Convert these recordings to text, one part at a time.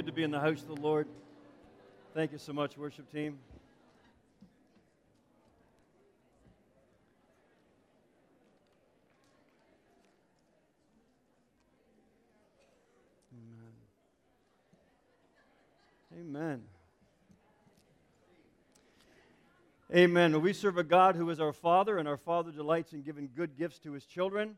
good to be in the house of the Lord. Thank you so much, worship team. Amen. Amen. Amen. We serve a God who is our Father, and our Father delights in giving good gifts to his children.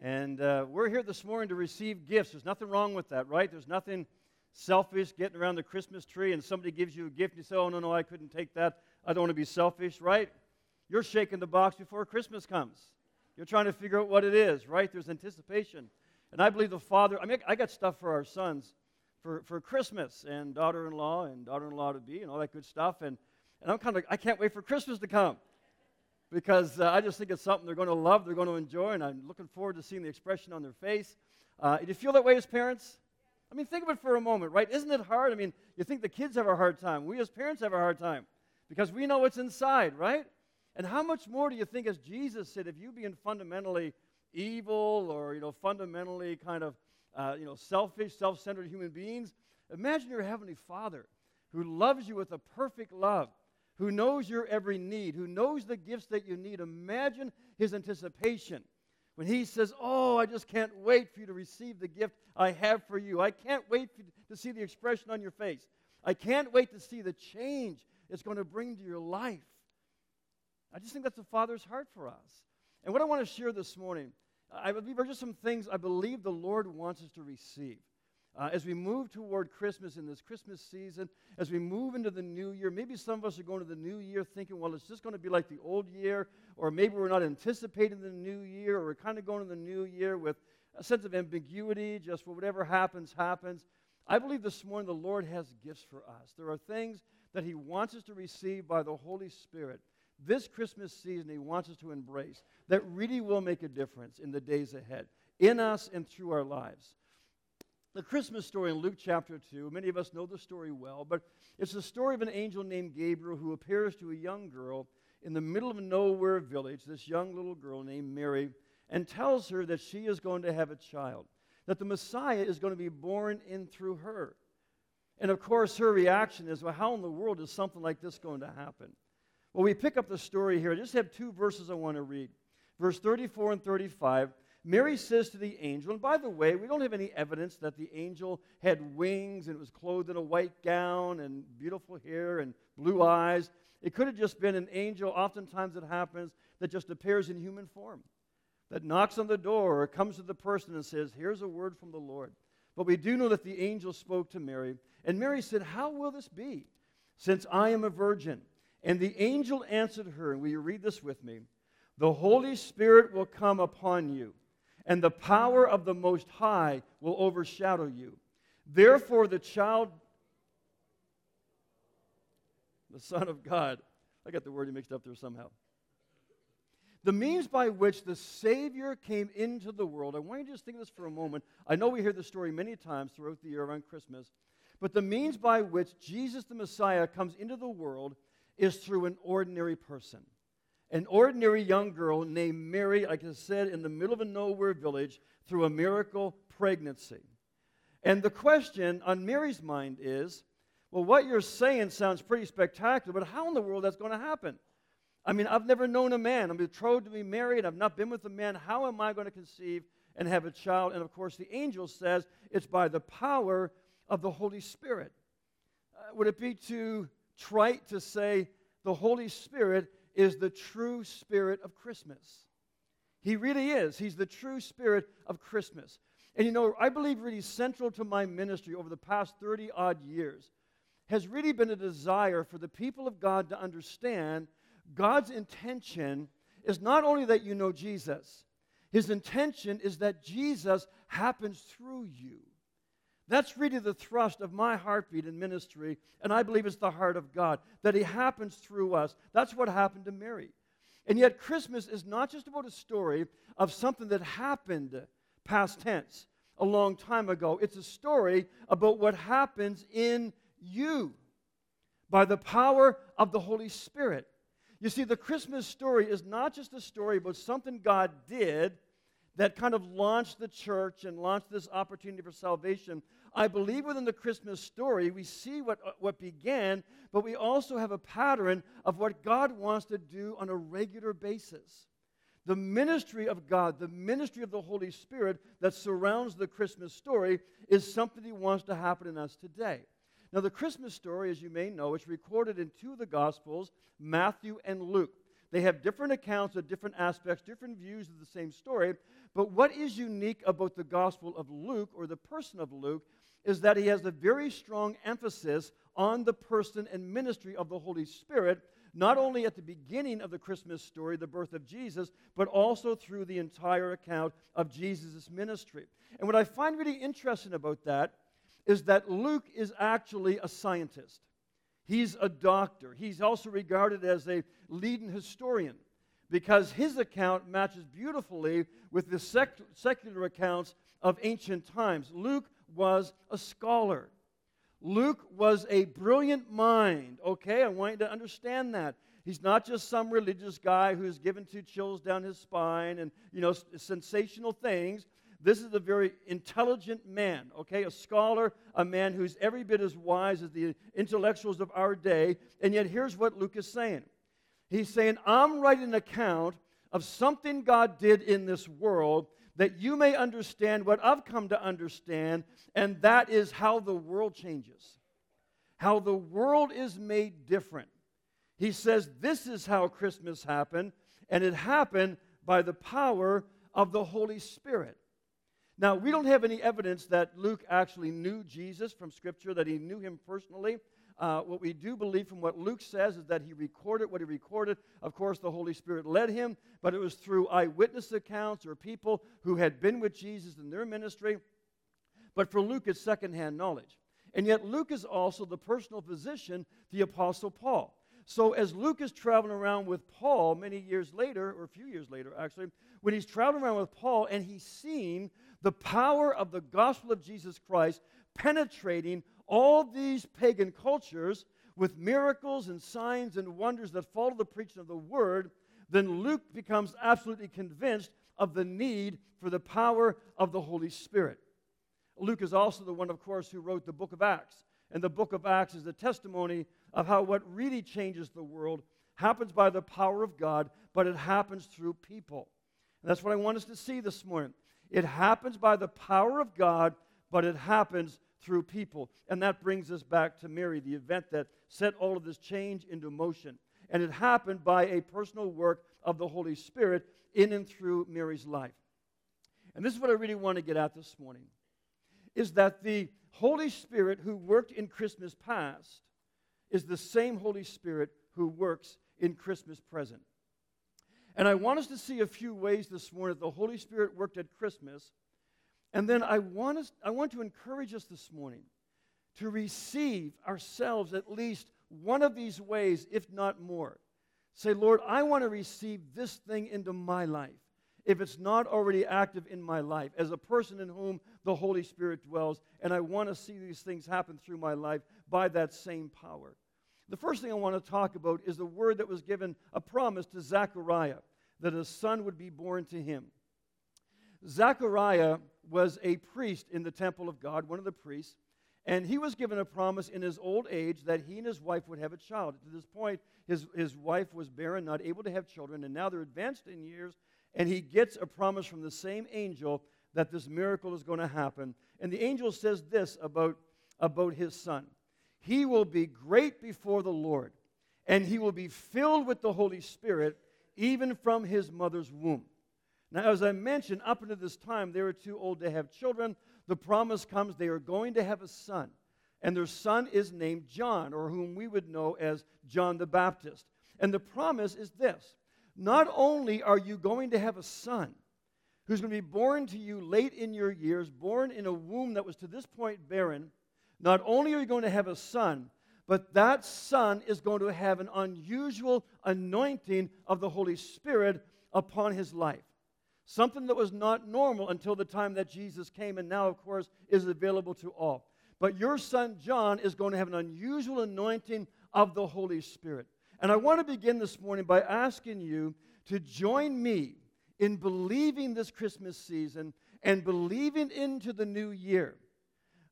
And uh, we're here this morning to receive gifts. There's nothing wrong with that, right? There's nothing selfish getting around the Christmas tree and somebody gives you a gift and you say, oh, no, no, I couldn't take that. I don't want to be selfish, right? You're shaking the box before Christmas comes. You're trying to figure out what it is, right? There's anticipation. And I believe the Father, I mean, I got stuff for our sons for, for Christmas and daughter in law and daughter in law to be and all that good stuff. And, and I'm kind of, I can't wait for Christmas to come because uh, I just think it's something they're going to love, they're going to enjoy, and I'm looking forward to seeing the expression on their face. Uh, do you feel that way as parents? I mean, think of it for a moment, right? Isn't it hard? I mean, you think the kids have a hard time. We as parents have a hard time because we know what's inside, right? And how much more do you think, as Jesus said, if you being fundamentally evil or, you know, fundamentally kind of, uh, you know, selfish, self-centered human beings, imagine your Heavenly Father who loves you with a perfect love who knows your every need, who knows the gifts that you need. Imagine his anticipation when he says, Oh, I just can't wait for you to receive the gift I have for you. I can't wait to see the expression on your face. I can't wait to see the change it's going to bring to your life. I just think that's the Father's heart for us. And what I want to share this morning, I believe are just some things I believe the Lord wants us to receive. Uh, as we move toward Christmas in this Christmas season, as we move into the new year, maybe some of us are going to the new year thinking, well, it's just going to be like the old year, or maybe we're not anticipating the new year, or we're kind of going to the new year with a sense of ambiguity, just for whatever happens, happens. I believe this morning the Lord has gifts for us. There are things that He wants us to receive by the Holy Spirit. This Christmas season, He wants us to embrace that really will make a difference in the days ahead, in us and through our lives the Christmas story in Luke chapter 2. Many of us know the story well, but it's the story of an angel named Gabriel who appears to a young girl in the middle of nowhere village, this young little girl named Mary, and tells her that she is going to have a child, that the Messiah is going to be born in through her. And of course, her reaction is, well, how in the world is something like this going to happen? Well, we pick up the story here. I just have two verses I want to read. Verse 34 and 35 Mary says to the angel, and by the way, we don't have any evidence that the angel had wings and was clothed in a white gown and beautiful hair and blue eyes. It could have just been an angel, oftentimes it happens, that just appears in human form, that knocks on the door or comes to the person and says, Here's a word from the Lord. But we do know that the angel spoke to Mary, and Mary said, How will this be, since I am a virgin? And the angel answered her, and will you read this with me? The Holy Spirit will come upon you and the power of the Most High will overshadow you. Therefore, the child, the Son of God, I got the word mixed up there somehow. The means by which the Savior came into the world, I want you to just think of this for a moment. I know we hear the story many times throughout the year around Christmas, but the means by which Jesus the Messiah comes into the world is through an ordinary person an ordinary young girl named Mary, like I said, in the middle of a nowhere village through a miracle pregnancy. And the question on Mary's mind is well, what you're saying sounds pretty spectacular, but how in the world that's going to happen? I mean, I've never known a man. I'm betrothed to be married. I've not been with a man. How am I going to conceive and have a child? And of course, the angel says it's by the power of the Holy Spirit. Uh, would it be too trite to say the Holy Spirit is the true spirit of Christmas. He really is. He's the true spirit of Christmas. And you know, I believe really central to my ministry over the past 30 odd years has really been a desire for the people of God to understand God's intention is not only that you know Jesus, his intention is that Jesus happens through you. That's really the thrust of my heartbeat in ministry, and I believe it's the heart of God, that He happens through us. That's what happened to Mary. And yet, Christmas is not just about a story of something that happened past tense a long time ago. It's a story about what happens in you by the power of the Holy Spirit. You see, the Christmas story is not just a story about something God did that kind of launched the church and launched this opportunity for salvation. I believe within the Christmas story, we see what, uh, what began, but we also have a pattern of what God wants to do on a regular basis. The ministry of God, the ministry of the Holy Spirit that surrounds the Christmas story is something He wants to happen in us today. Now, the Christmas story, as you may know, is recorded in two of the Gospels, Matthew and Luke. They have different accounts of different aspects, different views of the same story. But what is unique about the Gospel of Luke, or the person of Luke, is that he has a very strong emphasis on the person and ministry of the Holy Spirit, not only at the beginning of the Christmas story, the birth of Jesus, but also through the entire account of Jesus' ministry. And what I find really interesting about that is that Luke is actually a scientist. He's a doctor. He's also regarded as a leading historian because his account matches beautifully with the sec- secular accounts of ancient times. Luke was a scholar. Luke was a brilliant mind. Okay, I want you to understand that. He's not just some religious guy who's given two chills down his spine and, you know, sensational things. This is a very intelligent man, okay? A scholar, a man who's every bit as wise as the intellectuals of our day. And yet, here's what Luke is saying He's saying, I'm writing an account of something God did in this world that you may understand what I've come to understand, and that is how the world changes, how the world is made different. He says, This is how Christmas happened, and it happened by the power of the Holy Spirit. Now, we don't have any evidence that Luke actually knew Jesus from Scripture, that he knew him personally. Uh, what we do believe from what Luke says is that he recorded what he recorded. Of course, the Holy Spirit led him, but it was through eyewitness accounts or people who had been with Jesus in their ministry. But for Luke, it's secondhand knowledge. And yet, Luke is also the personal physician, the Apostle Paul. So, as Luke is traveling around with Paul many years later, or a few years later, actually, when he's traveling around with Paul and he's seen the power of the gospel of Jesus Christ penetrating all these pagan cultures with miracles and signs and wonders that follow the preaching of the word, then Luke becomes absolutely convinced of the need for the power of the Holy Spirit. Luke is also the one, of course, who wrote the book of Acts. And the book of Acts is a testimony of how what really changes the world happens by the power of God, but it happens through people. And that's what I want us to see this morning. It happens by the power of God, but it happens through people. And that brings us back to Mary, the event that set all of this change into motion. And it happened by a personal work of the Holy Spirit in and through Mary's life. And this is what I really want to get at this morning is that the Holy Spirit who worked in Christmas past is the same Holy Spirit who works in Christmas present. And I want us to see a few ways this morning that the Holy Spirit worked at Christmas. And then I want, us, I want to encourage us this morning to receive ourselves at least one of these ways, if not more. Say, Lord, I want to receive this thing into my life if it's not already active in my life as a person in whom the Holy Spirit dwells, and I want to see these things happen through my life by that same power. The first thing I want to talk about is the word that was given a promise to Zechariah that a son would be born to him. Zechariah was a priest in the temple of God, one of the priests, and he was given a promise in his old age that he and his wife would have a child. To this point, his, his wife was barren, not able to have children, and now they're advanced in years, and he gets a promise from the same angel that this miracle is going to happen. And the angel says this about, about his son He will be great before the Lord, and he will be filled with the Holy Spirit even from his mother's womb. Now, as I mentioned, up until this time, they were too old to have children. The promise comes they are going to have a son, and their son is named John, or whom we would know as John the Baptist. And the promise is this not only are you going to have a son who's going to be born to you late in your years, born in a womb that was to this point barren, not only are you going to have a son, but that son is going to have an unusual anointing of the Holy Spirit upon his life. Something that was not normal until the time that Jesus came, and now, of course, is available to all. But your son John is going to have an unusual anointing of the Holy Spirit. And I want to begin this morning by asking you to join me in believing this Christmas season and believing into the new year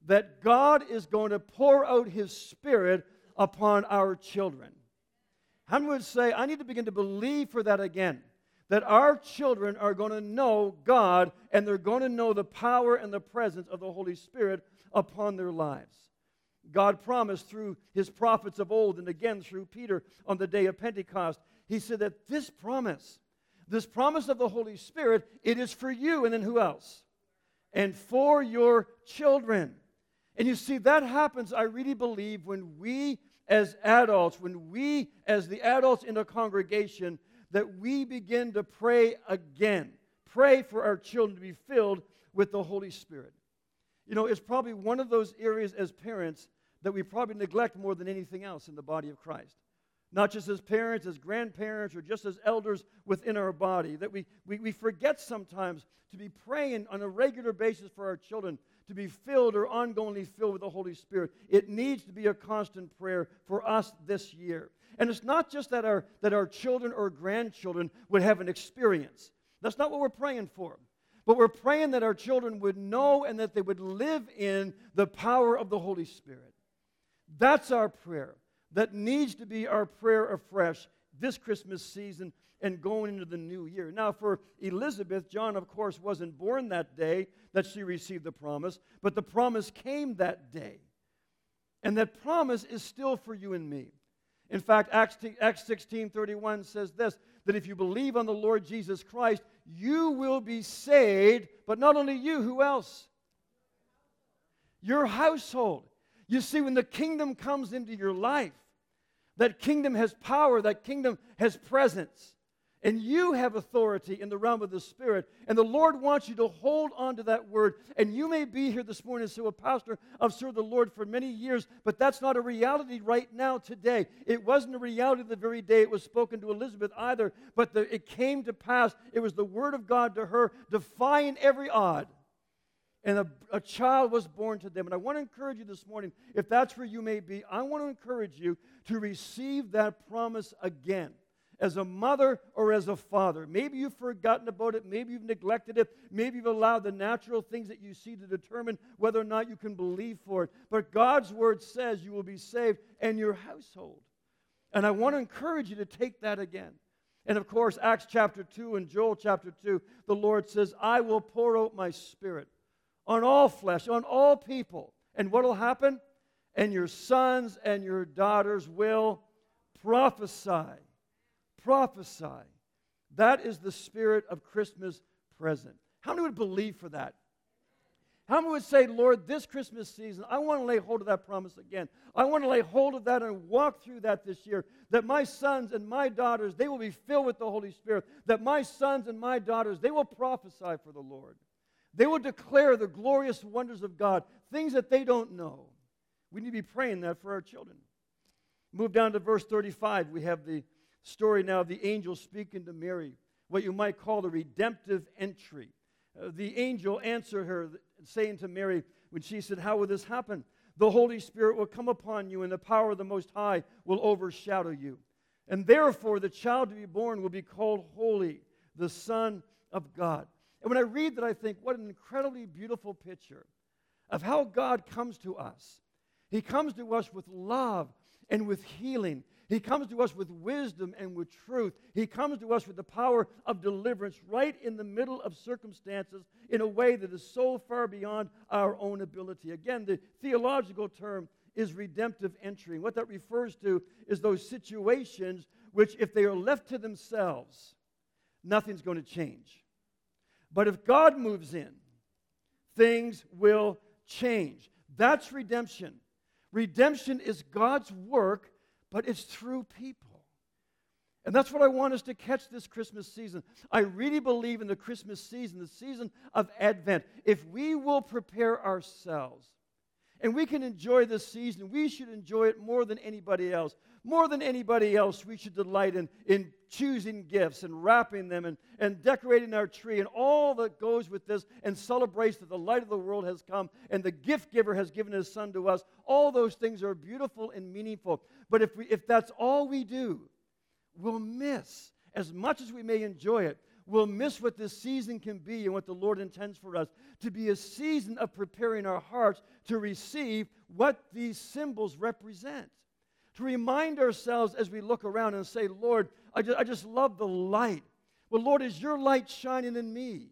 that God is going to pour out His Spirit upon our children. How many would say, I need to begin to believe for that again? That our children are going to know God and they're going to know the power and the presence of the Holy Spirit upon their lives. God promised through his prophets of old and again through Peter on the day of Pentecost, he said that this promise, this promise of the Holy Spirit, it is for you and then who else? And for your children. And you see, that happens, I really believe, when we as adults, when we as the adults in a congregation, that we begin to pray again. Pray for our children to be filled with the Holy Spirit. You know, it's probably one of those areas as parents that we probably neglect more than anything else in the body of Christ. Not just as parents, as grandparents, or just as elders within our body. That we, we, we forget sometimes to be praying on a regular basis for our children to be filled or ongoingly filled with the Holy Spirit. It needs to be a constant prayer for us this year. And it's not just that our, that our children or grandchildren would have an experience. That's not what we're praying for. But we're praying that our children would know and that they would live in the power of the Holy Spirit. That's our prayer. That needs to be our prayer afresh this Christmas season and going into the new year. Now, for Elizabeth, John, of course, wasn't born that day that she received the promise, but the promise came that day. And that promise is still for you and me. In fact, Acts, Acts 16 31 says this that if you believe on the Lord Jesus Christ, you will be saved, but not only you, who else? Your household. You see, when the kingdom comes into your life, that kingdom has power, that kingdom has presence. And you have authority in the realm of the Spirit. And the Lord wants you to hold on to that word. And you may be here this morning and say, Well, Pastor, I've served the Lord for many years, but that's not a reality right now today. It wasn't a reality the very day it was spoken to Elizabeth either, but the, it came to pass. It was the word of God to her, defying every odd. And a, a child was born to them. And I want to encourage you this morning, if that's where you may be, I want to encourage you to receive that promise again as a mother or as a father. Maybe you've forgotten about it. Maybe you've neglected it. Maybe you've allowed the natural things that you see to determine whether or not you can believe for it. But God's word says you will be saved and your household. And I want to encourage you to take that again. And of course, Acts chapter 2 and Joel chapter 2, the Lord says, I will pour out my spirit on all flesh, on all people. And what will happen? And your sons and your daughters will prophesy prophesy. That is the spirit of Christmas present. How many would believe for that? How many would say, Lord, this Christmas season, I want to lay hold of that promise again. I want to lay hold of that and walk through that this year. That my sons and my daughters, they will be filled with the Holy Spirit. That my sons and my daughters, they will prophesy for the Lord. They will declare the glorious wonders of God, things that they don't know. We need to be praying that for our children. Move down to verse 35. We have the story now of the angel speaking to Mary, what you might call the redemptive entry. Uh, the angel answered her, saying to Mary, when she said, How will this happen? The Holy Spirit will come upon you, and the power of the Most High will overshadow you. And therefore, the child to be born will be called Holy, the Son of God. And when I read that, I think, what an incredibly beautiful picture of how God comes to us. He comes to us with love and with healing he comes to us with wisdom and with truth. He comes to us with the power of deliverance right in the middle of circumstances in a way that is so far beyond our own ability. Again, the theological term is redemptive entry. What that refers to is those situations which, if they are left to themselves, nothing's going to change. But if God moves in, things will change. That's redemption. Redemption is God's work but it's through people. And that's what I want us to catch this Christmas season. I really believe in the Christmas season, the season of Advent. If we will prepare ourselves and we can enjoy this season, we should enjoy it more than anybody else. More than anybody else, we should delight in, in choosing gifts and wrapping them and, and decorating our tree and all that goes with this and celebrates that the light of the world has come and the gift giver has given his son to us. All those things are beautiful and meaningful. But if, we, if that's all we do, we'll miss, as much as we may enjoy it, we'll miss what this season can be and what the Lord intends for us to be a season of preparing our hearts to receive what these symbols represent. To remind ourselves as we look around and say, Lord, I just, I just love the light. Well, Lord, is your light shining in me?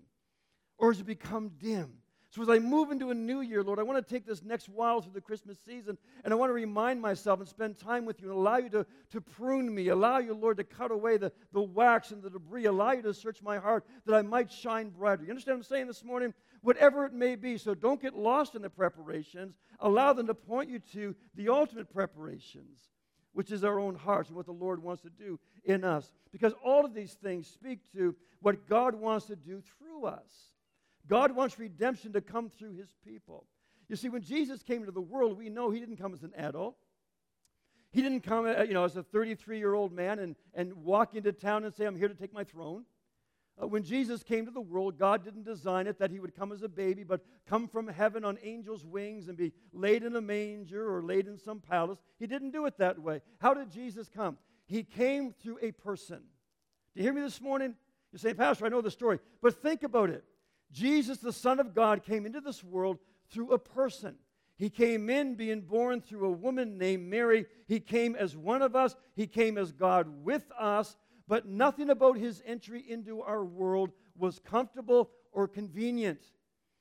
Or has it become dim? So, as I move into a new year, Lord, I want to take this next while through the Christmas season and I want to remind myself and spend time with you and allow you to, to prune me, allow you, Lord, to cut away the, the wax and the debris, allow you to search my heart that I might shine brighter. You understand what I'm saying this morning? Whatever it may be. So, don't get lost in the preparations. Allow them to point you to the ultimate preparations, which is our own hearts and what the Lord wants to do in us. Because all of these things speak to what God wants to do through us. God wants redemption to come through his people. You see, when Jesus came into the world, we know he didn't come as an adult. He didn't come, uh, you know, as a 33 year old man and, and walk into town and say, I'm here to take my throne. Uh, when Jesus came to the world, God didn't design it that he would come as a baby, but come from heaven on angels' wings and be laid in a manger or laid in some palace. He didn't do it that way. How did Jesus come? He came through a person. Do you hear me this morning? You say, Pastor, I know the story, but think about it. Jesus, the Son of God, came into this world through a person. He came in being born through a woman named Mary. He came as one of us. He came as God with us. But nothing about his entry into our world was comfortable or convenient,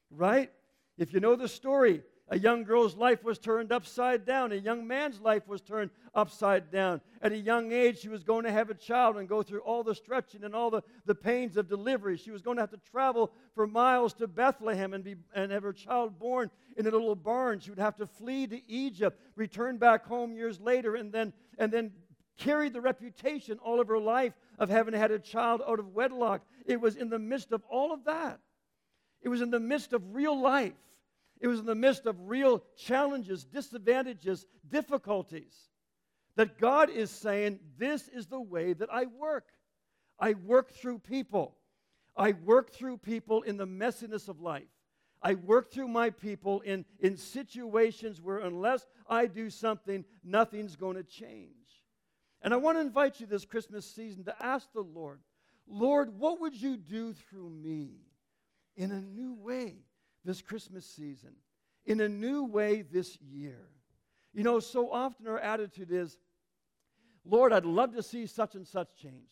right? If you know the story, a young girl's life was turned upside down. A young man's life was turned upside down. At a young age, she was going to have a child and go through all the stretching and all the, the pains of delivery. She was going to have to travel for miles to Bethlehem and, be, and have her child born in a little barn. She would have to flee to Egypt, return back home years later, and then, and then carry the reputation all of her life of having had a child out of wedlock. It was in the midst of all of that. It was in the midst of real life it was in the midst of real challenges, disadvantages, difficulties that God is saying, This is the way that I work. I work through people. I work through people in the messiness of life. I work through my people in, in situations where, unless I do something, nothing's going to change. And I want to invite you this Christmas season to ask the Lord, Lord, what would you do through me in a new way? this Christmas season in a new way this year. You know, so often our attitude is, Lord, I'd love to see such and such change.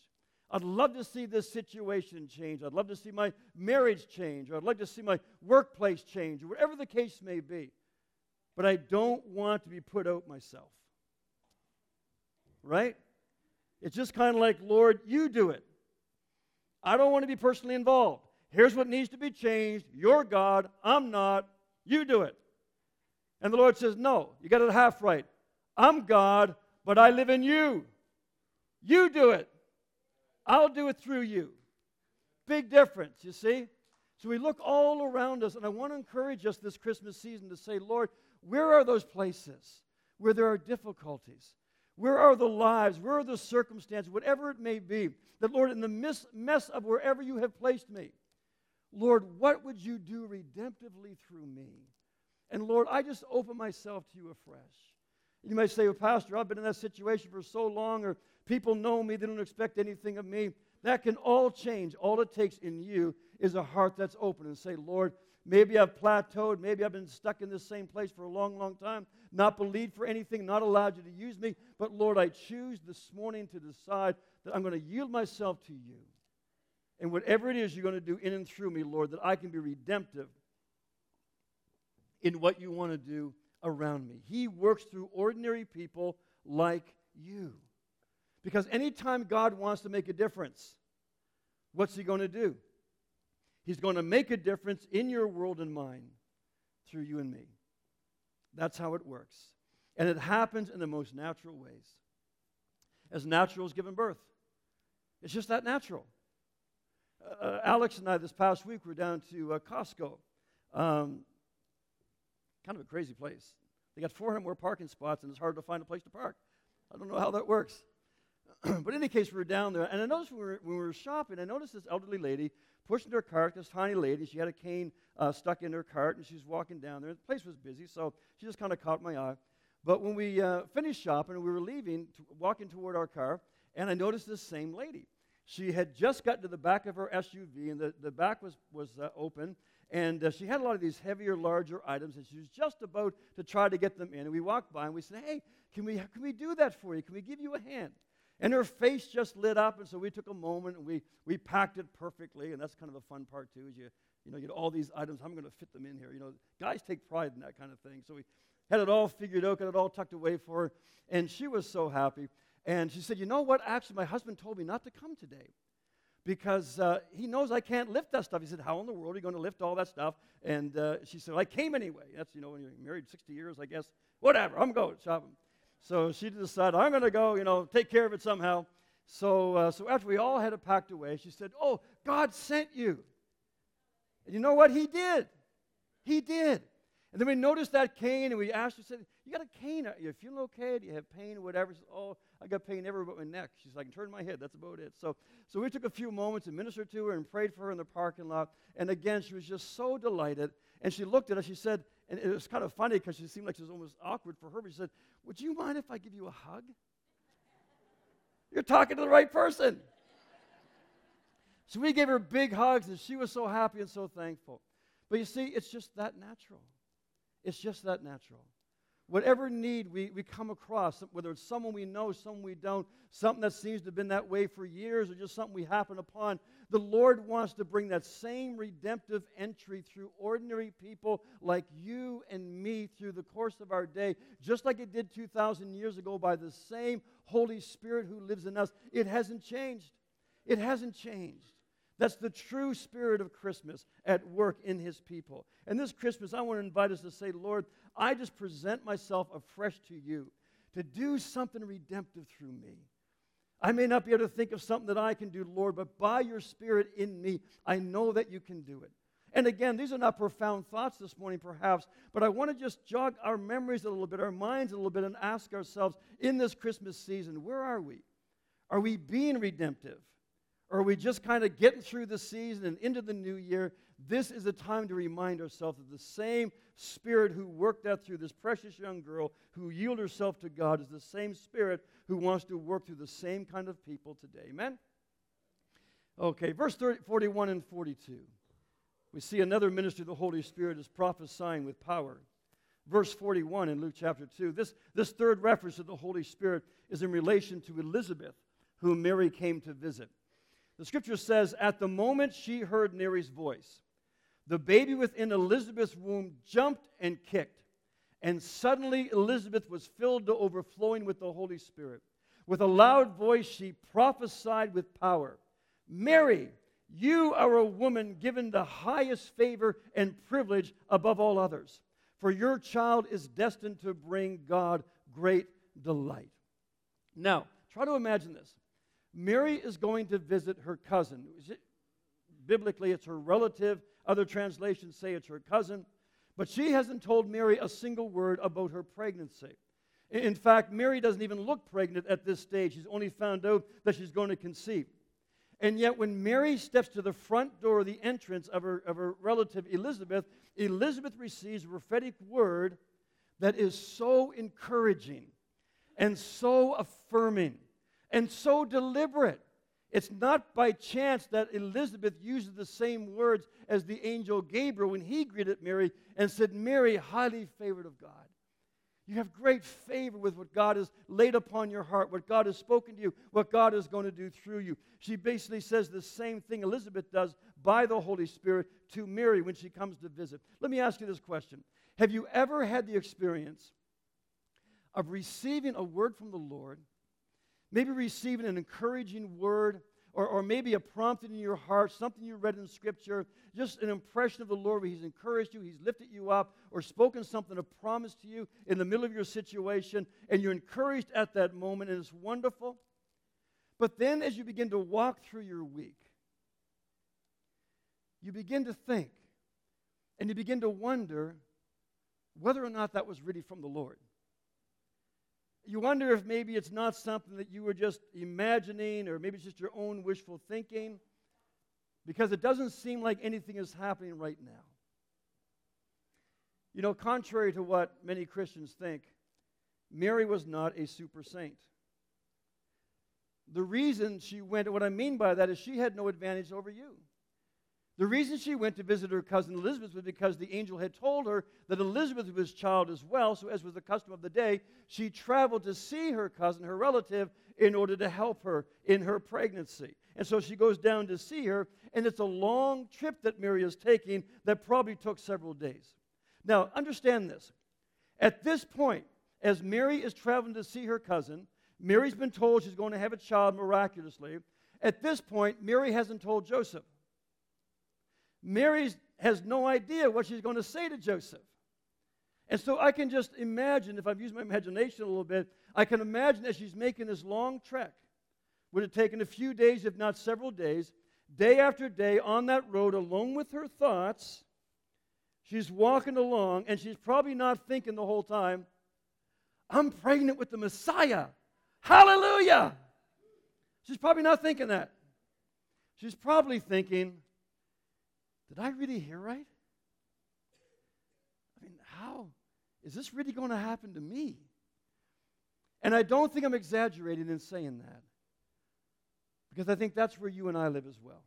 I'd love to see this situation change. I'd love to see my marriage change. Or I'd like to see my workplace change, or whatever the case may be. But I don't want to be put out myself. Right? It's just kind of like, Lord, you do it. I don't want to be personally involved. Here's what needs to be changed. You're God. I'm not. You do it. And the Lord says, No, you got it half right. I'm God, but I live in you. You do it. I'll do it through you. Big difference, you see? So we look all around us, and I want to encourage us this Christmas season to say, Lord, where are those places where there are difficulties? Where are the lives? Where are the circumstances? Whatever it may be, that, Lord, in the mess of wherever you have placed me, Lord, what would you do redemptively through me? And Lord, I just open myself to you afresh. You may say, well, Pastor, I've been in that situation for so long, or people know me, they don't expect anything of me. That can all change. All it takes in you is a heart that's open and say, Lord, maybe I've plateaued. Maybe I've been stuck in this same place for a long, long time, not believed for anything, not allowed you to use me. But Lord, I choose this morning to decide that I'm going to yield myself to you. And whatever it is you're going to do in and through me, Lord, that I can be redemptive in what you want to do around me. He works through ordinary people like you. Because anytime God wants to make a difference, what's He going to do? He's going to make a difference in your world and mine through you and me. That's how it works. And it happens in the most natural ways. As natural as giving birth. It's just that natural uh, Alex and I this past week were down to uh, Costco. Um, kind of a crazy place. They got 400 more parking spots, and it's hard to find a place to park. I don't know how that works. but in any case, we were down there, and I noticed when we were, when we were shopping, I noticed this elderly lady pushing her cart, this tiny lady. She had a cane uh, stuck in her cart, and she was walking down there. The place was busy, so she just kind of caught my eye. But when we uh, finished shopping and we were leaving, walking toward our car, and I noticed this same lady. She had just gotten to the back of her SUV, and the, the back was, was uh, open, and uh, she had a lot of these heavier, larger items, and she was just about to try to get them in. And we walked by and we said, Hey, can we, can we do that for you? Can we give you a hand? And her face just lit up, and so we took a moment and we, we packed it perfectly. And that's kind of the fun part, too, is you, you know, you get all these items. I'm going to fit them in here. You know, guys take pride in that kind of thing. So we had it all figured out, got it all tucked away for her. And she was so happy. And she said, You know what? Actually, my husband told me not to come today because uh, he knows I can't lift that stuff. He said, How in the world are you going to lift all that stuff? And uh, she said, I came anyway. That's, you know, when you're married 60 years, I guess. Whatever, I'm going shopping. So she decided, I'm going to go, you know, take care of it somehow. So, uh, so after we all had it packed away, she said, Oh, God sent you. And you know what? He did. He did. And then we noticed that cane, and we asked her, said, You got a cane? Are you feeling okay? Do you have pain or whatever? She said, Oh, I got pain everywhere but my neck. She's like, Turn my head. That's about it. So, so we took a few moments and ministered to her and prayed for her in the parking lot. And again, she was just so delighted. And she looked at us. She said, and it was kind of funny because she seemed like she was almost awkward for her, but she said, Would you mind if I give you a hug? You're talking to the right person. So we gave her big hugs, and she was so happy and so thankful. But you see, it's just that natural. It's just that natural. Whatever need we, we come across, whether it's someone we know, someone we don't, something that seems to have been that way for years, or just something we happen upon, the Lord wants to bring that same redemptive entry through ordinary people like you and me through the course of our day, just like it did 2,000 years ago by the same Holy Spirit who lives in us. It hasn't changed. It hasn't changed. That's the true spirit of Christmas at work in his people. And this Christmas, I want to invite us to say, Lord, I just present myself afresh to you to do something redemptive through me. I may not be able to think of something that I can do, Lord, but by your Spirit in me, I know that you can do it. And again, these are not profound thoughts this morning, perhaps, but I want to just jog our memories a little bit, our minds a little bit, and ask ourselves in this Christmas season, where are we? Are we being redemptive? Or are we just kind of getting through the season and into the new year? This is a time to remind ourselves that the same Spirit who worked that through this precious young girl who yielded herself to God is the same Spirit who wants to work through the same kind of people today. Amen? Okay, verse 30, 41 and 42. We see another ministry of the Holy Spirit is prophesying with power. Verse 41 in Luke chapter 2. This, this third reference to the Holy Spirit is in relation to Elizabeth, whom Mary came to visit. The scripture says, At the moment she heard Mary's voice, the baby within Elizabeth's womb jumped and kicked. And suddenly Elizabeth was filled to overflowing with the Holy Spirit. With a loud voice, she prophesied with power Mary, you are a woman given the highest favor and privilege above all others, for your child is destined to bring God great delight. Now, try to imagine this. Mary is going to visit her cousin. Biblically, it's her relative. Other translations say it's her cousin. But she hasn't told Mary a single word about her pregnancy. In fact, Mary doesn't even look pregnant at this stage. She's only found out that she's going to conceive. And yet, when Mary steps to the front door, the entrance of her, of her relative Elizabeth, Elizabeth receives a prophetic word that is so encouraging and so affirming and so deliberate. It's not by chance that Elizabeth uses the same words as the angel Gabriel when he greeted Mary and said, Mary, highly favored of God. You have great favor with what God has laid upon your heart, what God has spoken to you, what God is going to do through you. She basically says the same thing Elizabeth does by the Holy Spirit to Mary when she comes to visit. Let me ask you this question Have you ever had the experience of receiving a word from the Lord? Maybe receiving an encouraging word, or, or maybe a prompting in your heart, something you read in Scripture, just an impression of the Lord where He's encouraged you, He's lifted you up, or spoken something, a promise to you in the middle of your situation, and you're encouraged at that moment, and it's wonderful. But then as you begin to walk through your week, you begin to think, and you begin to wonder whether or not that was really from the Lord you wonder if maybe it's not something that you were just imagining or maybe it's just your own wishful thinking because it doesn't seem like anything is happening right now. You know, contrary to what many Christians think, Mary was not a super saint. the reason she went, what I mean by that is she had no advantage over you. The reason she went to visit her cousin Elizabeth was because the angel had told her that Elizabeth was child as well. So, as was the custom of the day, she traveled to see her cousin, her relative, in order to help her in her pregnancy. And so she goes down to see her, and it's a long trip that Mary is taking that probably took several days. Now, understand this. At this point, as Mary is traveling to see her cousin, Mary's been told she's going to have a child miraculously. At this point, Mary hasn't told Joseph. Mary has no idea what she's going to say to Joseph. And so I can just imagine, if I've used my imagination a little bit, I can imagine as she's making this long trek, would have taken a few days, if not several days, day after day on that road alone with her thoughts. She's walking along, and she's probably not thinking the whole time, I'm pregnant with the Messiah. Hallelujah! She's probably not thinking that. She's probably thinking, did I really hear right? I mean, how is this really going to happen to me? And I don't think I'm exaggerating in saying that because I think that's where you and I live as well.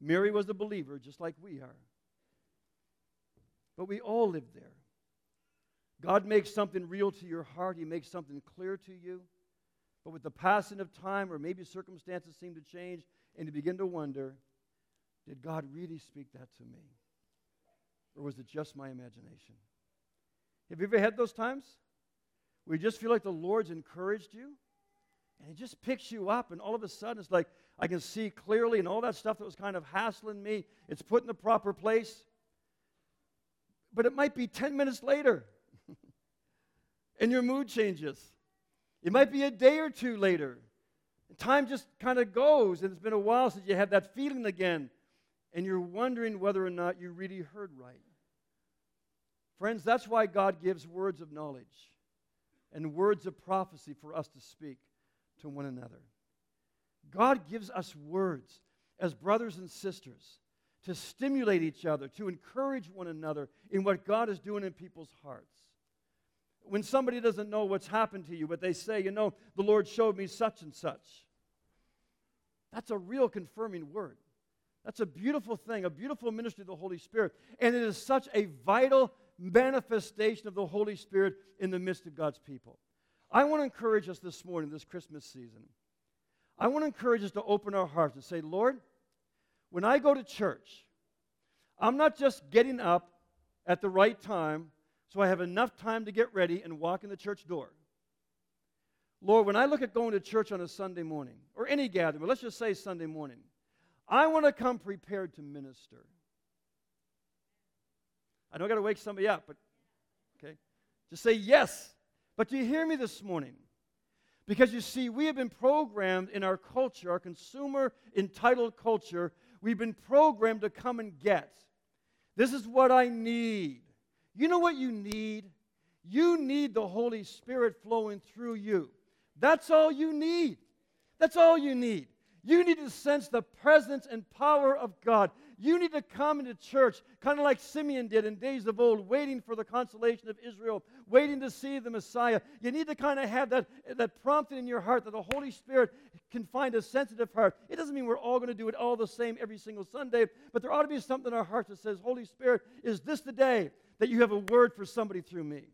Mary was a believer just like we are. But we all live there. God makes something real to your heart, He makes something clear to you. But with the passing of time, or maybe circumstances seem to change, and you begin to wonder did God really speak that to me? Or was it just my imagination? Have you ever had those times where you just feel like the Lord's encouraged you? And He just picks you up, and all of a sudden it's like I can see clearly, and all that stuff that was kind of hassling me, it's put in the proper place. But it might be 10 minutes later, and your mood changes. It might be a day or two later. Time just kind of goes, and it's been a while since you had that feeling again and you're wondering whether or not you really heard right. Friends, that's why God gives words of knowledge and words of prophecy for us to speak to one another. God gives us words as brothers and sisters to stimulate each other, to encourage one another in what God is doing in people's hearts. When somebody doesn't know what's happened to you, but they say, you know, the Lord showed me such and such, that's a real confirming word. That's a beautiful thing, a beautiful ministry of the Holy Spirit. And it is such a vital manifestation of the Holy Spirit in the midst of God's people. I want to encourage us this morning, this Christmas season. I want to encourage us to open our hearts and say, Lord, when I go to church, I'm not just getting up at the right time so I have enough time to get ready and walk in the church door. Lord, when I look at going to church on a Sunday morning, or any gathering, let's just say Sunday morning, I want to come prepared to minister. I know I got to wake somebody up, but okay. Just say yes. But do you hear me this morning? Because you see, we have been programmed in our culture, our consumer entitled culture, we've been programmed to come and get. This is what I need. You know what you need? You need the Holy Spirit flowing through you. That's all you need. That's all you need. You need to sense the presence and power of God. You need to come into church, kind of like Simeon did in days of old, waiting for the consolation of Israel, waiting to see the Messiah. You need to kind of have that, that prompting in your heart that the Holy Spirit can find a sensitive heart. It doesn't mean we're all going to do it all the same every single Sunday, but there ought to be something in our heart that says, Holy Spirit, is this the day that you have a word for somebody through me?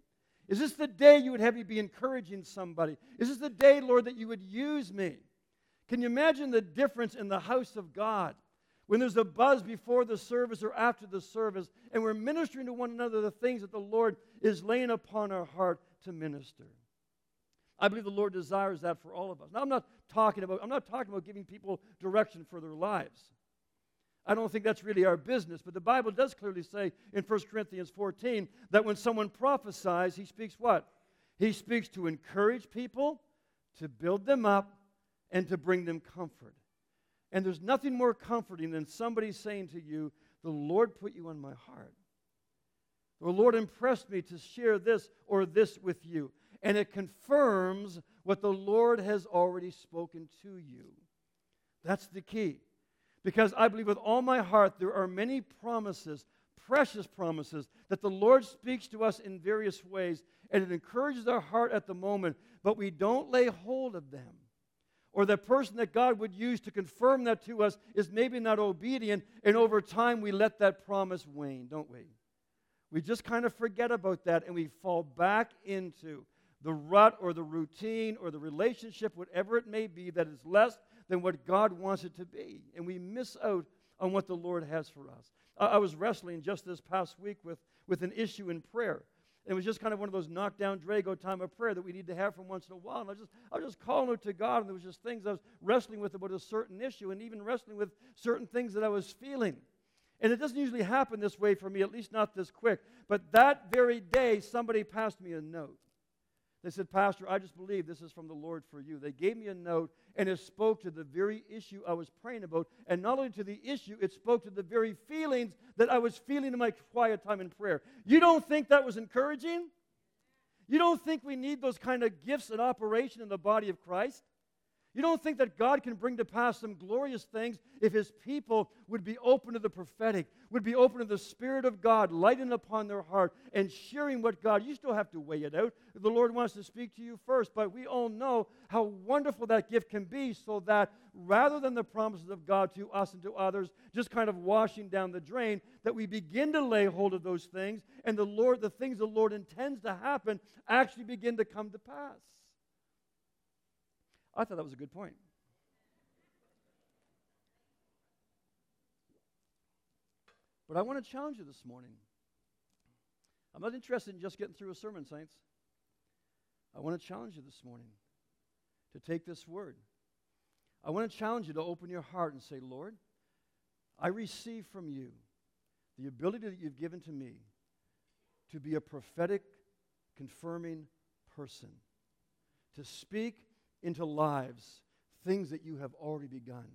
Is this the day you would have me be encouraging somebody? Is this the day, Lord, that you would use me? Can you imagine the difference in the house of God when there's a buzz before the service or after the service and we're ministering to one another the things that the Lord is laying upon our heart to minister? I believe the Lord desires that for all of us. Now I'm not talking about I'm not talking about giving people direction for their lives. I don't think that's really our business, but the Bible does clearly say in 1 Corinthians 14 that when someone prophesies, he speaks what? He speaks to encourage people, to build them up, and to bring them comfort. And there's nothing more comforting than somebody saying to you, The Lord put you on my heart. The Lord impressed me to share this or this with you. And it confirms what the Lord has already spoken to you. That's the key. Because I believe with all my heart there are many promises, precious promises, that the Lord speaks to us in various ways, and it encourages our heart at the moment, but we don't lay hold of them or the person that God would use to confirm that to us is maybe not obedient, and over time we let that promise wane, don't we? We just kind of forget about that and we fall back into the rut or the routine or the relationship, whatever it may be, that is less than what God wants it to be. And we miss out on what the Lord has for us. I, I was wrestling just this past week with, with an issue in prayer. It was just kind of one of those knockdown Drago time of prayer that we need to have from once in a while. And I was just, I was just calling out to God, and there was just things I was wrestling with about a certain issue, and even wrestling with certain things that I was feeling. And it doesn't usually happen this way for me, at least not this quick. But that very day, somebody passed me a note. They said, Pastor, I just believe this is from the Lord for you. They gave me a note, and it spoke to the very issue I was praying about. And not only to the issue, it spoke to the very feelings that I was feeling in my quiet time in prayer. You don't think that was encouraging? You don't think we need those kind of gifts and operation in the body of Christ? You don't think that God can bring to pass some glorious things if his people would be open to the prophetic, would be open to the Spirit of God lighting upon their heart and sharing what God, you still have to weigh it out. The Lord wants to speak to you first, but we all know how wonderful that gift can be so that rather than the promises of God to us and to others just kind of washing down the drain, that we begin to lay hold of those things and the Lord, the things the Lord intends to happen actually begin to come to pass. I thought that was a good point. But I want to challenge you this morning. I'm not interested in just getting through a sermon, saints. I want to challenge you this morning to take this word. I want to challenge you to open your heart and say, Lord, I receive from you the ability that you've given to me to be a prophetic, confirming person, to speak into lives things that you have already begun,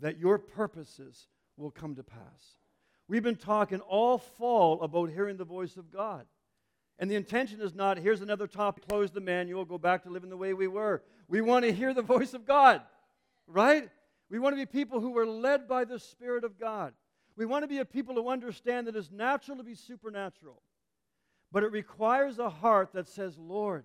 that your purposes will come to pass. We've been talking all fall about hearing the voice of God. And the intention is not, here's another topic, close the manual, go back to living the way we were. We want to hear the voice of God, right? We want to be people who are led by the Spirit of God. We want to be a people who understand that it's natural to be supernatural. But it requires a heart that says, Lord,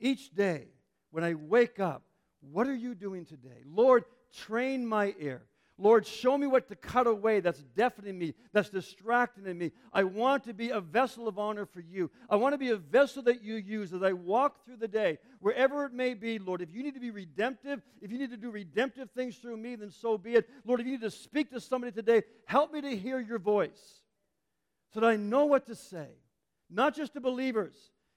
each day when I wake up, what are you doing today? Lord, train my ear. Lord, show me what to cut away that's deafening me, that's distracting me. I want to be a vessel of honor for you. I want to be a vessel that you use as I walk through the day, wherever it may be, Lord. If you need to be redemptive, if you need to do redemptive things through me, then so be it. Lord, if you need to speak to somebody today, help me to hear your voice so that I know what to say, not just to believers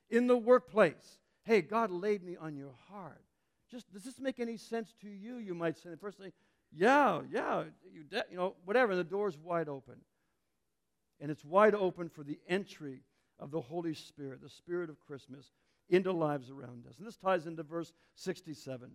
in the workplace, Hey, God laid me on your heart. Just does this make any sense to you? You might say. The person say, Yeah, yeah, you, de- you know, whatever. The door's wide open. And it's wide open for the entry of the Holy Spirit, the Spirit of Christmas, into lives around us. And this ties into verse 67.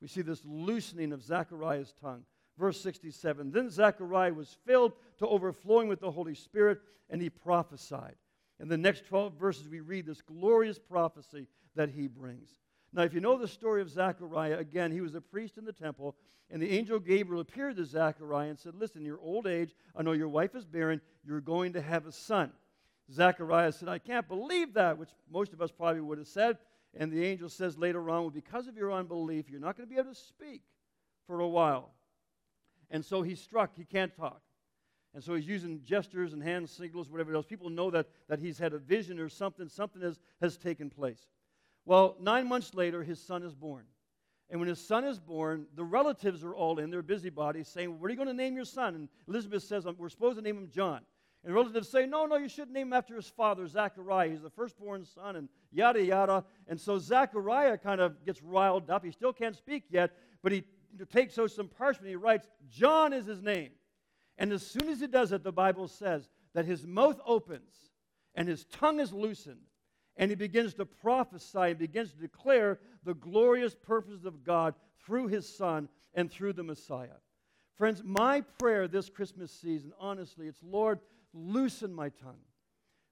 We see this loosening of Zechariah's tongue. Verse 67 Then Zechariah was filled to overflowing with the Holy Spirit, and he prophesied. In the next 12 verses, we read this glorious prophecy that he brings. Now, if you know the story of Zechariah, again, he was a priest in the temple, and the angel Gabriel appeared to Zechariah and said, Listen, in your old age, I know your wife is barren, you're going to have a son. Zechariah said, I can't believe that, which most of us probably would have said. And the angel says later on, Well, because of your unbelief, you're not going to be able to speak for a while. And so he's struck, he can't talk. And so he's using gestures and hand signals, whatever else. People know that, that he's had a vision or something, something has, has taken place. Well, nine months later, his son is born. And when his son is born, the relatives are all in, they're busybodies, saying, What are you going to name your son? And Elizabeth says, um, We're supposed to name him John. And relatives say, No, no, you shouldn't name him after his father, Zachariah. He's the firstborn son, and yada, yada. And so Zachariah kind of gets riled up. He still can't speak yet, but he takes out some parchment. He writes, John is his name. And as soon as he does it, the Bible says that his mouth opens and his tongue is loosened, and he begins to prophesy and begins to declare the glorious purposes of God through his Son and through the Messiah. Friends, my prayer this Christmas season, honestly, it's Lord, loosen my tongue.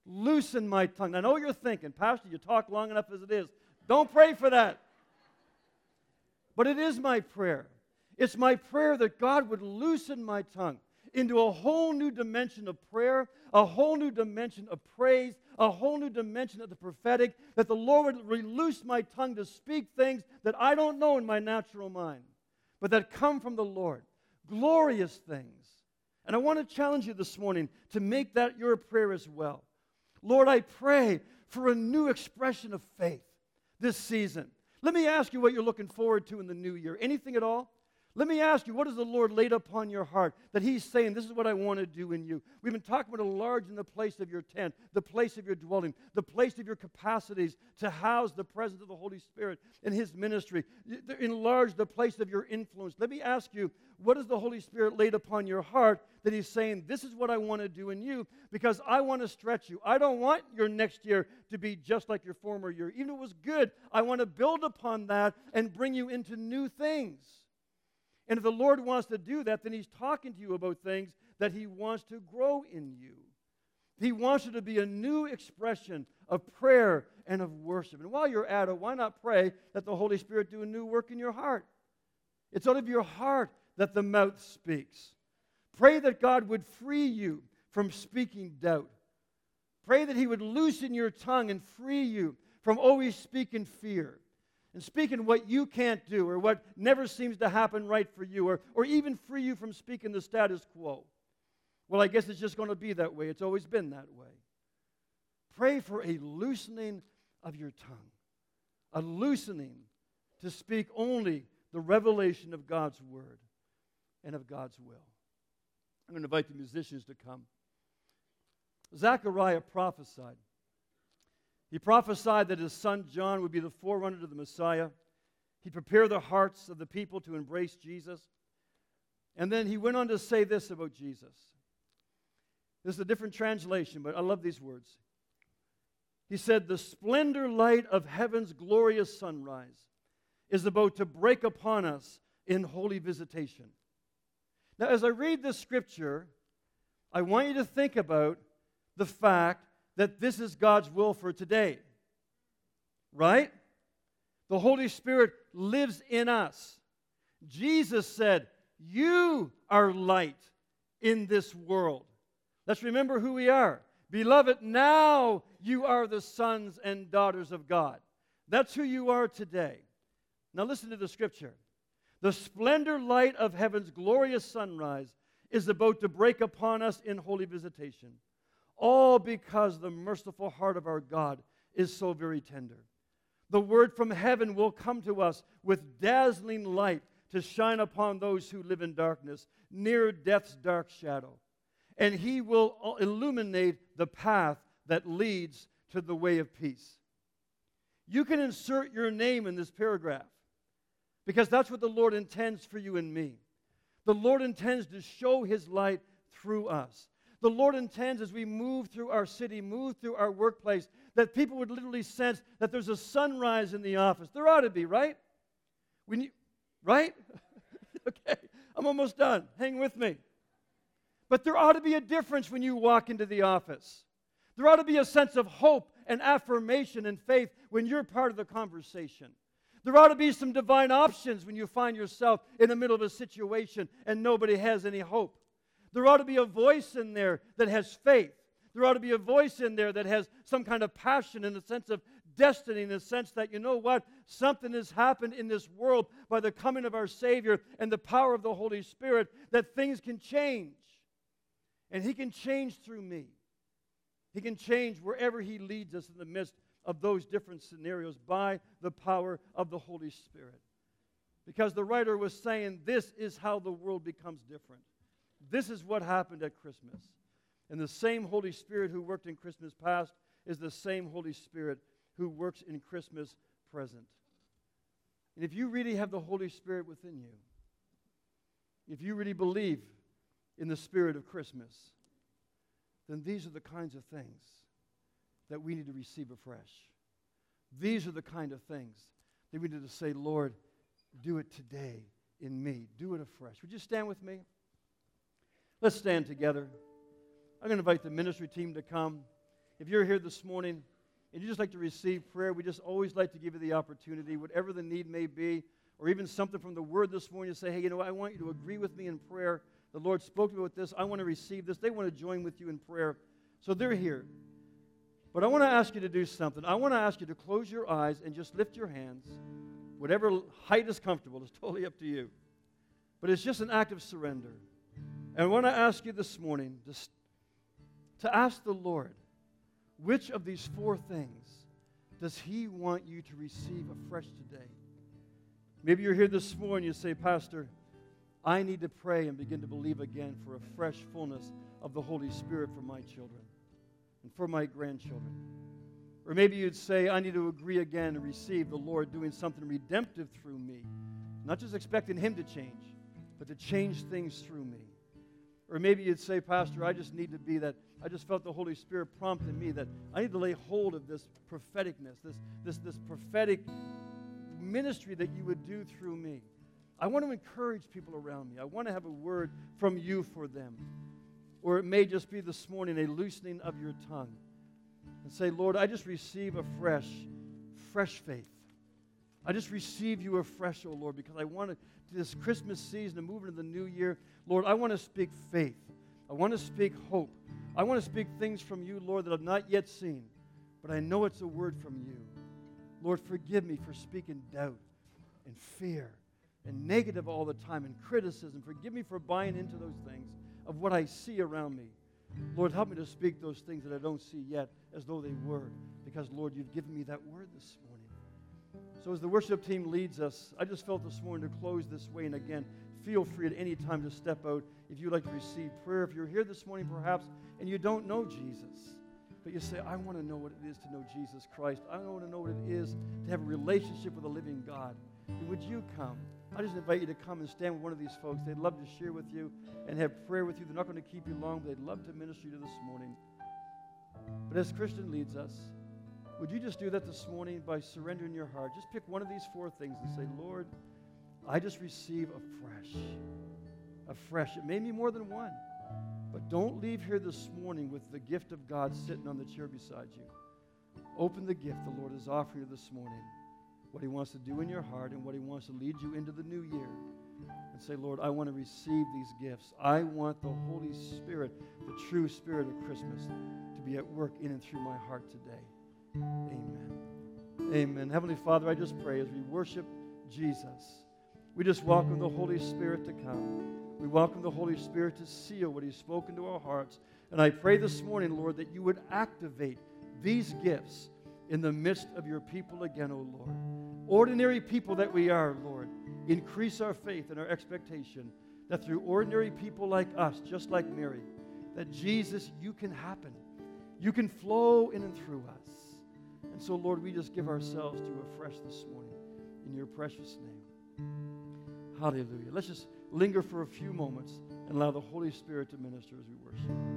Loosen my tongue. I know what you're thinking, Pastor, you talk long enough as it is. Don't pray for that. But it is my prayer. It's my prayer that God would loosen my tongue into a whole new dimension of prayer, a whole new dimension of praise, a whole new dimension of the prophetic, that the Lord would release my tongue to speak things that I don't know in my natural mind, but that come from the Lord. Glorious things. And I want to challenge you this morning to make that your prayer as well. Lord, I pray for a new expression of faith this season. Let me ask you what you're looking forward to in the new year. Anything at all? Let me ask you, what has the Lord laid upon your heart that He's saying, This is what I want to do in you? We've been talking about enlarging the place of your tent, the place of your dwelling, the place of your capacities to house the presence of the Holy Spirit in His ministry. Enlarge the place of your influence. Let me ask you, what has the Holy Spirit laid upon your heart that He's saying, This is what I want to do in you because I want to stretch you. I don't want your next year to be just like your former year. Even if it was good, I want to build upon that and bring you into new things. And if the Lord wants to do that, then He's talking to you about things that He wants to grow in you. He wants you to be a new expression of prayer and of worship. And while you're at it, why not pray that the Holy Spirit do a new work in your heart? It's out of your heart that the mouth speaks. Pray that God would free you from speaking doubt. Pray that He would loosen your tongue and free you from always speaking fear and speaking what you can't do or what never seems to happen right for you or, or even free you from speaking the status quo. Well, I guess it's just going to be that way. It's always been that way. Pray for a loosening of your tongue, a loosening to speak only the revelation of God's word and of God's will. I'm going to invite the musicians to come. Zechariah prophesied he prophesied that his son John would be the forerunner to the Messiah. He'd prepare the hearts of the people to embrace Jesus. And then he went on to say this about Jesus. This is a different translation, but I love these words. He said, The splendor light of heaven's glorious sunrise is about to break upon us in holy visitation. Now, as I read this scripture, I want you to think about the fact that this is God's will for today. Right? The Holy Spirit lives in us. Jesus said, You are light in this world. Let's remember who we are. Beloved, now you are the sons and daughters of God. That's who you are today. Now listen to the scripture. The splendor light of heaven's glorious sunrise is about to break upon us in holy visitation all because the merciful heart of our God is so very tender. The word from heaven will come to us with dazzling light to shine upon those who live in darkness, near death's dark shadow. And he will illuminate the path that leads to the way of peace. You can insert your name in this paragraph because that's what the Lord intends for you and me. The Lord intends to show his light through us the Lord intends as we move through our city, move through our workplace, that people would literally sense that there's a sunrise in the office. There ought to be, right? We need, right? okay, I'm almost done. Hang with me. But there ought to be a difference when you walk into the office. There ought to be a sense of hope and affirmation and faith when you're part of the conversation. There ought to be some divine options when you find yourself in the middle of a situation and nobody has any hope. There ought to be a voice in there that has faith. There ought to be a voice in there that has some kind of passion in the sense of destiny, in the sense that, you know what? Something has happened in this world by the coming of our Savior and the power of the Holy Spirit that things can change. And He can change through me. He can change wherever He leads us in the midst of those different scenarios by the power of the Holy Spirit. Because the writer was saying, this is how the world becomes different. This is what happened at Christmas. And the same Holy Spirit who worked in Christmas past is the same Holy Spirit who works in Christmas present. And if you really have the Holy Spirit within you, if you really believe in the spirit of Christmas, then these are the kinds of things that we need to receive afresh. These are the kind of things that we need to say, Lord, do it today in me. Do it afresh. Would you stand with me? Let's stand together. I'm going to invite the ministry team to come. If you're here this morning and you just like to receive prayer, we just always like to give you the opportunity, whatever the need may be, or even something from the Word this morning to say, hey, you know, I want you to agree with me in prayer. The Lord spoke to me with this. I want to receive this. They want to join with you in prayer. So they're here. But I want to ask you to do something. I want to ask you to close your eyes and just lift your hands. Whatever height is comfortable, it's totally up to you. But it's just an act of surrender. And I want to ask you this morning just to ask the Lord, which of these four things does He want you to receive afresh today? Maybe you're here this morning, you say, Pastor, I need to pray and begin to believe again for a fresh fullness of the Holy Spirit for my children and for my grandchildren. Or maybe you'd say, I need to agree again and receive the Lord doing something redemptive through me. Not just expecting Him to change, but to change things through me. Or maybe you'd say, Pastor, I just need to be that. I just felt the Holy Spirit prompting me that I need to lay hold of this propheticness, this, this, this prophetic ministry that you would do through me. I want to encourage people around me. I want to have a word from you for them. Or it may just be this morning a loosening of your tongue and say, Lord, I just receive a fresh, fresh faith. I just receive you afresh, oh Lord, because I want to, this Christmas season and move into the new year, Lord, I want to speak faith. I want to speak hope. I want to speak things from you, Lord, that I've not yet seen, but I know it's a word from you. Lord, forgive me for speaking doubt and fear and negative all the time and criticism. Forgive me for buying into those things of what I see around me. Lord, help me to speak those things that I don't see yet as though they were, because, Lord, you've given me that word this morning. So, as the worship team leads us, I just felt this morning to close this way. And again, feel free at any time to step out if you'd like to receive prayer. If you're here this morning, perhaps, and you don't know Jesus, but you say, I want to know what it is to know Jesus Christ. I want to know what it is to have a relationship with a living God. And would you come? I just invite you to come and stand with one of these folks. They'd love to share with you and have prayer with you. They're not going to keep you long, but they'd love to minister to you this morning. But as Christian leads us, would you just do that this morning by surrendering your heart? Just pick one of these four things and say, Lord, I just receive afresh. Afresh. It may be more than one. But don't leave here this morning with the gift of God sitting on the chair beside you. Open the gift the Lord is offering you this morning what He wants to do in your heart and what He wants to lead you into the new year. And say, Lord, I want to receive these gifts. I want the Holy Spirit, the true Spirit of Christmas, to be at work in and through my heart today. Amen. Amen. Heavenly Father, I just pray as we worship Jesus, we just welcome the Holy Spirit to come. We welcome the Holy Spirit to seal what He's spoken to our hearts. And I pray this morning, Lord, that you would activate these gifts in the midst of your people again, O oh Lord. Ordinary people that we are, Lord, increase our faith and our expectation that through ordinary people like us, just like Mary, that Jesus, you can happen. You can flow in and through us. And so, Lord, we just give ourselves to afresh this morning in your precious name. Hallelujah. Let's just linger for a few moments and allow the Holy Spirit to minister as we worship.